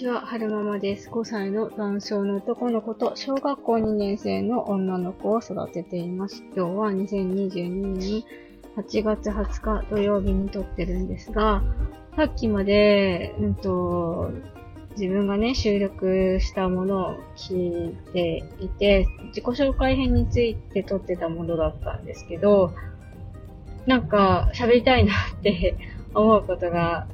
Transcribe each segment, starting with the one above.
ちは、はるままです。5歳の男性の男の子と小学校2年生の女の子を育てています。今日は2022年8月20日土曜日に撮ってるんですが、さっきまで、うんと、自分がね、収録したものを聞いていて、自己紹介編について撮ってたものだったんですけど、なんか喋りたいなって思うことが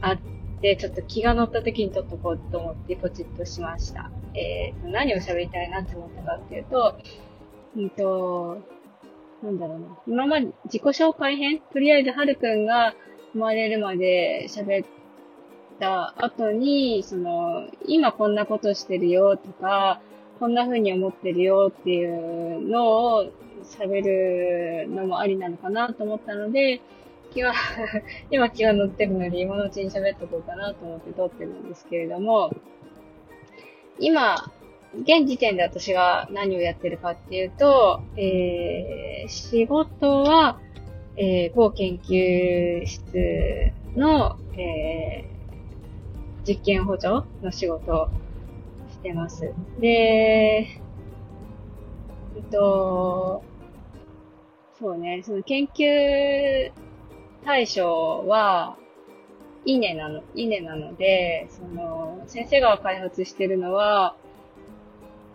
あって、でちょっと気が乗った時に撮っとこうと思ってポチッとしました。えー、何を喋りたいなって思ったかっていうと、うんと、なんだろうな。今まで自己紹介編？とりあえずはるくんが生まれるまで喋った後に、その、今こんなことしてるよとか、こんな風に思ってるよっていうのを喋るのもありなのかなと思ったので、気は 今気が乗ってるので今のうちに喋っとこうかなと思って撮ってるんですけれども、今、現時点で私が何をやってるかっていうと、えー、仕事は、えー、某研究室の、えー、実験補助の仕事をしてます。で、えっと、そうね、その研究対象は、稲なの、稲なので、その、先生が開発してるのは、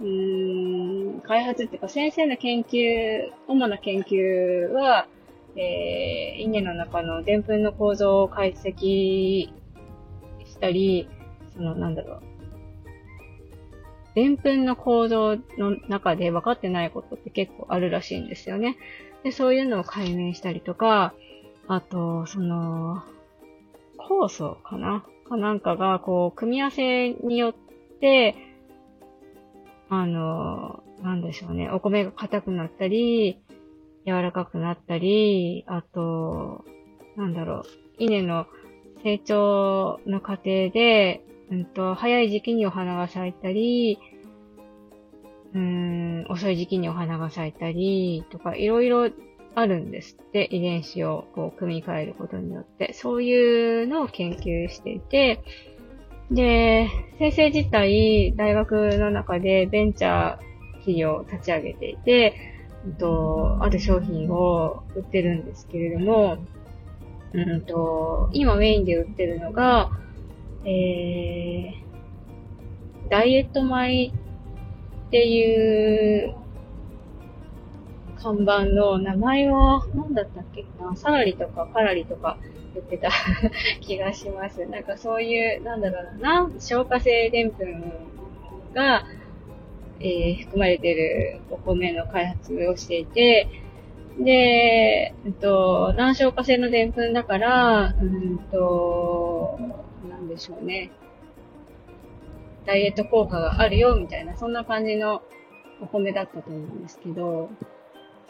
うーん、開発っていうか先生の研究、主な研究は、えー、稲の中の澱粉の構造を解析したり、その、なんだろう。澱粉の構造の中で分かってないことって結構あるらしいんですよね。で、そういうのを解明したりとか、あと、その、酵素かな？かなんかが、こう、組み合わせによって、あの、なんでしょうね、お米が硬くなったり、柔らかくなったり、あと、なんだろう、稲の成長の過程で、うんと、早い時期にお花が咲いたり、うん、遅い時期にお花が咲いたり、とか、いろいろあるんですって、遺伝子をこう組み替えることによって。そういうのを研究していて、で、先生自体、大学の中でベンチャー企業を立ち上げていて、と、ある商品を売ってるんですけれども、うんと、今メインで売ってるのが、えー、ダイエット米っていう看板の名前は何だったっけなサラリとかカラリとか言ってた 気がします。なんかそういう、なんだろうな、消化性澱粉が、えー、含まれてるお米の開発をしていて、で、えっと、難消化性の澱粉だから、うんと、なんでしょうね。ダイエット効果があるよ、みたいな、そんな感じのお米だったと思うんですけど、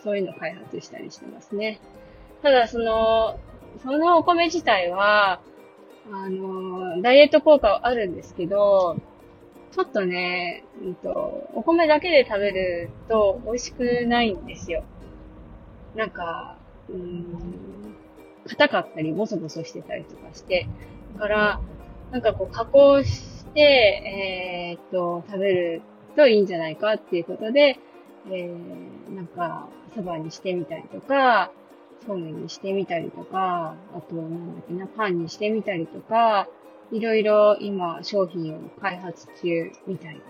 そういうのを開発したりしてますね。ただ、その、そのお米自体は、あの、ダイエット効果はあるんですけど、ちょっとね、うんと、お米だけで食べると美味しくないんですよ。なんか、うん、硬かったり、ボソボソしてたりとかして。だから、なんかこう、加工して、えー、っと、食べるといいんじゃないかっていうことで、えー、なんか、そばにしてみたりとか、そうめんにしてみたりとか、あと、なんだっけな、パンにしてみたりとか、いろいろ今商品を開発中みたいです。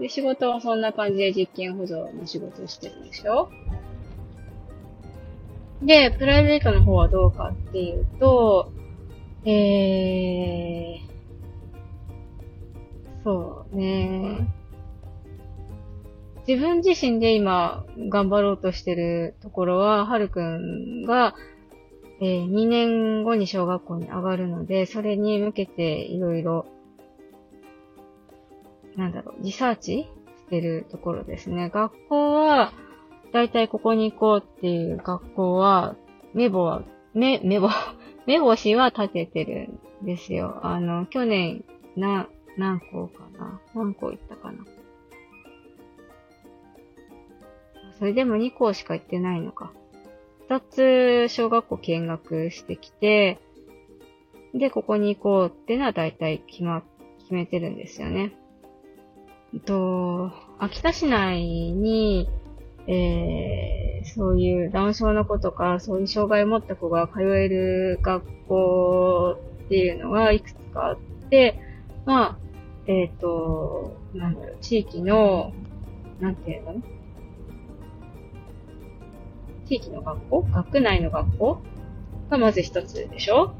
で、仕事はそんな感じで実験保存の仕事をしてるでしょ？で、プライベートの方はどうかっていうと、えー、そうね。自分自身で今頑張ろうとしてるところは、はるくんが、えー、2年後に小学校に上がるので、それに向けていろいろ、なんだろう、リサーチしてるところですね。学校は、だいたいここに行こうっていう学校は、目ぼは、目、目ぼ、目星は立ててるんですよ。あの、去年、な、何校かな？何校行ったかな？それでも2校しか行ってないのか。2つ小学校見学してきて、で、ここに行こうっていうのは大体決ま、決めてるんですよね。えっと、秋田市内に、えー、そういうダウン症の子とか、そういう障害を持った子が通える学校っていうのがいくつかあって、まあ、えっ、ー、と、なんだろう、地域の、なんていうの？地域の学校？学内の学校？がまず一つでしょ？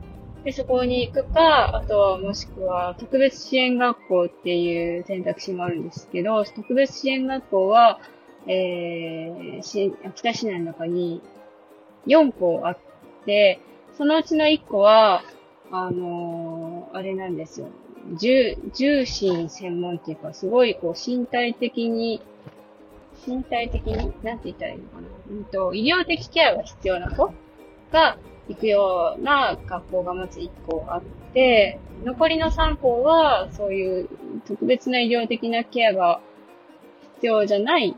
で、そこに行くか、あとはもしくは特別支援学校っていう選択肢もあるんですけど、特別支援学校は、えー、秋田市内の中に4校あって、そのうちの1個は、あのー、あれなんですよ。重、重心専門っていうか、すごいこう身体的に、身体的に、なんて言ったらいいのかな。うんと、医療的ケアが必要な子が行くような学校がまず1校あって、残りの3校は、そういう特別な医療的なケアが必要じゃない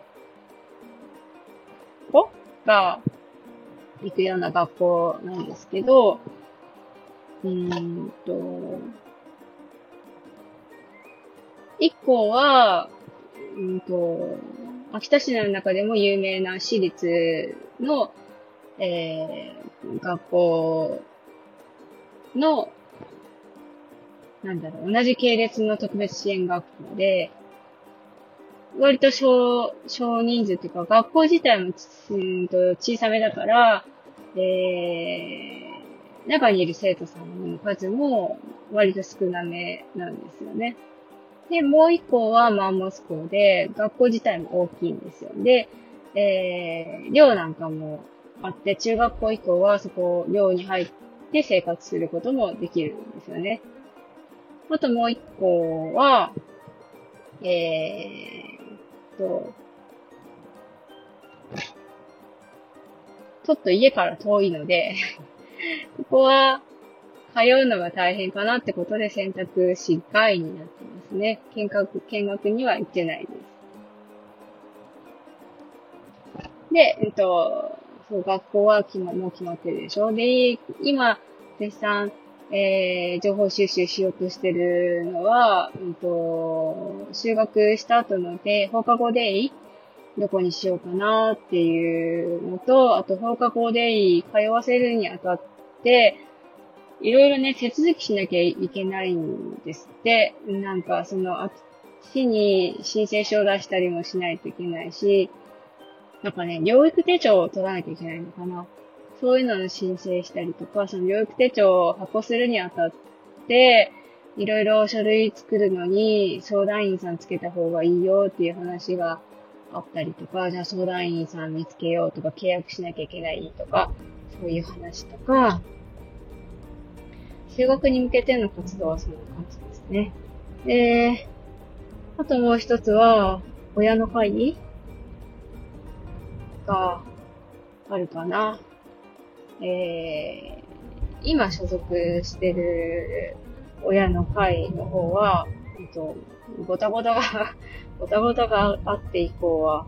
子が行くような学校なんですけど、うーんと、一校は、うんと、秋田市の中でも有名な私立の、えー、学校の、なんだろう、同じ系列の特別支援学校で、割と少、少人数っていうか、学校自体も、うんと小さめだから、えー、中にいる生徒さんの数も割と少なめなんですよね。で、もう一校はマンモス校で、学校自体も大きいんですよ。で、えー、寮なんかもあって、中学校以降はそこ、寮に入って生活することもできるんですよね。あともう一校は、えー、と、ちょっと家から遠いので ここは、通うのが大変かなってことで選択肢外になってますね。見学、見学には行ってないです。で、えっと、そう、学校は決ま、もう決まってるでしょ？で、今、絶賛、えー、情報収集しようとしてるのは、うんと、修学した後ので、放課後デイどこにしようかなっていうのと、あと放課後デイ通わせるにあたって、いろいろね、手続きしなきゃいけないんですって。なんか、その、あっちに申請書を出したりもしないといけないし、なんかね、療育手帳を取らなきゃいけないのかな。そういうのの申請したりとか、その療育手帳を発行するにあたって、いろいろ書類作るのに相談員さんつけた方がいいよっていう話があったりとか、じゃあ相談員さん見つけようとか、契約しなきゃいけないとか、そういう話とか、修学に向けての活動はそんな感じですね。で、あともう一つは、親の会があるかな。えー、今所属してる親の会の方は、えっと、ごたごたが ごたごたがあって以降は、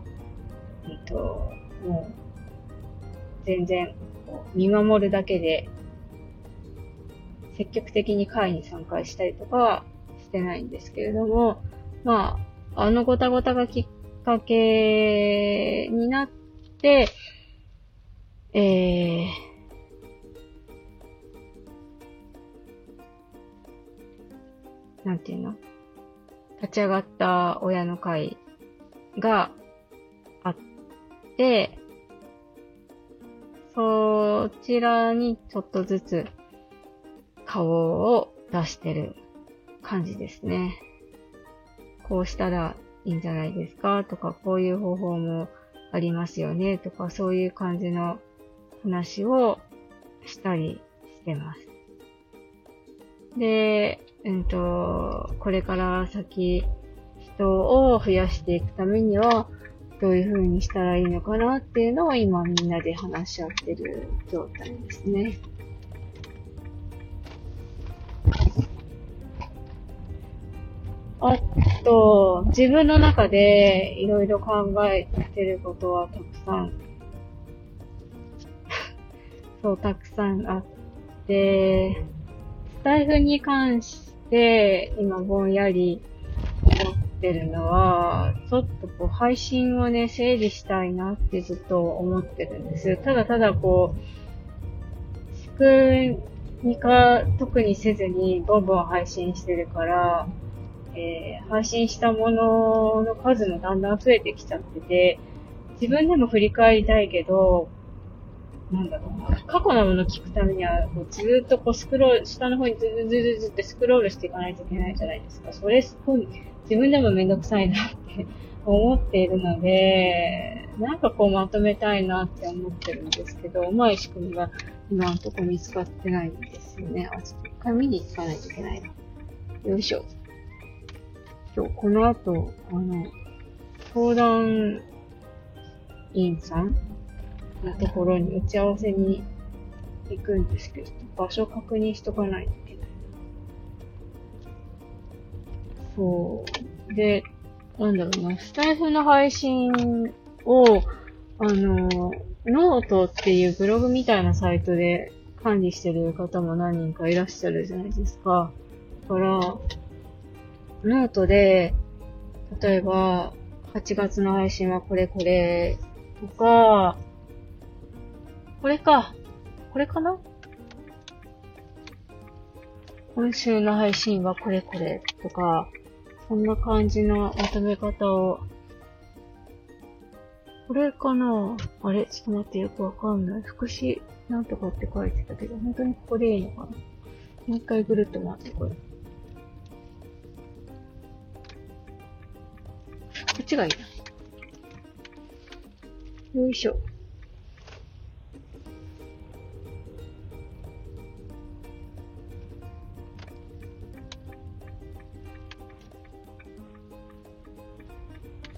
えっと、もう、全然、見守るだけで積極的に会に参加したりとかはしてないんですけれども、まあ、あのごたごたがきっかけになって、えー、なんていうの？立ち上がった親の会があって、そちらにちょっとずつ顔を出してる感じですね。こうしたらいいんじゃないですかとか、こういう方法もありますよねとか、そういう感じの話をしたりしてます。で、うんと、これから先、人を増やしていくためには、どういう風にしたらいいのかなっていうのを今みんなで話し合ってる状態ですね。あと、自分の中でいろいろ考えてることはたくさん、そう、たくさんあって、スタイフに関して、今ぼんやり思ってるのは、ちょっとこう配信をね、整理したいなってずっと思ってるんです。ただただこう、仕組み化特にせずにボンボン配信してるから、えー、配信したものの数もだんだん増えてきちゃってて、自分でも振り返りたいけど、なんだろうな。過去のものを聞くためには、こうずっとこうスクロール、下の方にずずずずずってスクロールしていかないといけないじゃないですか。それすごい、自分でもめんどくさいなって思っているので、なんかこうまとめたいなって思ってるんですけど、うまい仕組みが今のとこ見つかってないんですよね。あ、ちょっと一回見に行かないといけないな。よいしょ。今日、この後、あの、相談員さんのところに打ち合わせに行くんですけど、場所確認しとかないといけない。そう。で、なんだろうな、スタエフの配信を、あの、ノートっていうブログみたいなサイトで管理してる方も何人かいらっしゃるじゃないですか。だから、ノートで、例えば、8月の配信はこれこれとか、これか。これかな？今週の配信はこれこれとか、そんな感じのまとめ方を。これかな？あれ？ちょっと待ってよくわかんない。福祉なんとかって書いてたけど、本当にここでいいのかな？もう一回ぐるっと回ってこれ。ちがいいな。よいしょ。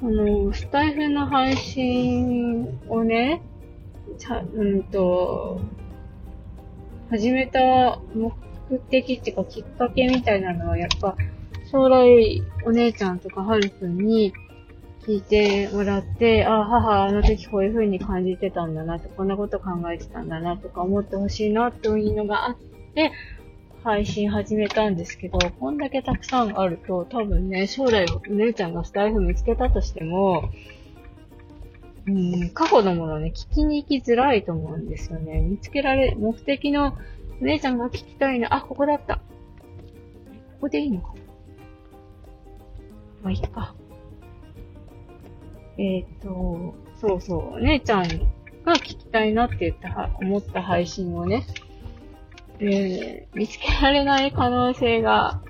あの、スタイフの配信をね、ちゃ、うんと、始めた目的っていうかきっかけみたいなのは、やっぱ、将来お姉ちゃんとかはるくんに聞いてもらって、あ、母あの時こういう風に感じてたんだなと、こんなこと考えてたんだなとか思ってほしいなというのがあって、配信始めたんですけど、こんだけたくさんあると、多分ね、将来お姉ちゃんがスタイフ見つけたとしても、うん、過去のものね、聞きに行きづらいと思うんですよね。見つけられ、目的のお姉ちゃんが聞きたいな、あ、ここだった。ここでいいのかまあ、いいか。えっ、ー、と、そうそう、お姉ちゃんが聞きたいなって言った、思った配信をね、えー、見つけられない可能性が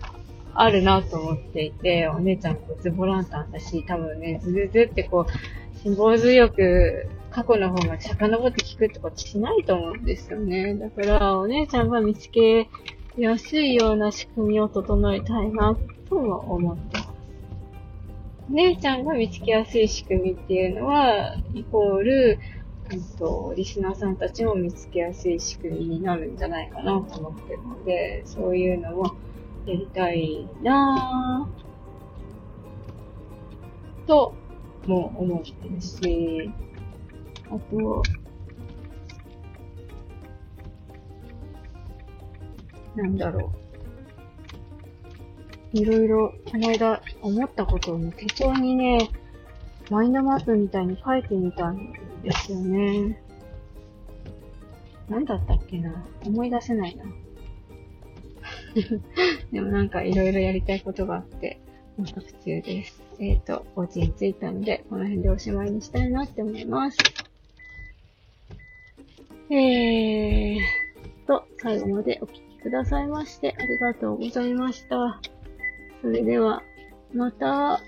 あるなと思っていて、お姉ちゃんこズボランタンだし、多分ね、ずずずってこう、辛抱強く過去の方まで遡って聞くってことしないと思うんですよね。だから、お姉ちゃんが見つけやすいような仕組みを整えたいな、とも思って。姉ちゃんが見つけやすい仕組みっていうのは、イコール、えっと、リスナーさんたちも見つけやすい仕組みになるんじゃないかなと思ってるので、そういうのもやりたいなぁ、とも思ってるし、あと、なんだろう。いろいろ、この間思ったことをね、手帳にね、マインドマップみたいに書いてみたんですよね。何だったっけな？思い出せないな。でもなんかいろいろやりたいことがあって、模索中です。えっ、ー、と、お家に着いたので、この辺でおしまいにしたいなって思います。えーと、最後までお聴きくださいましてありがとうございました。それでは、また。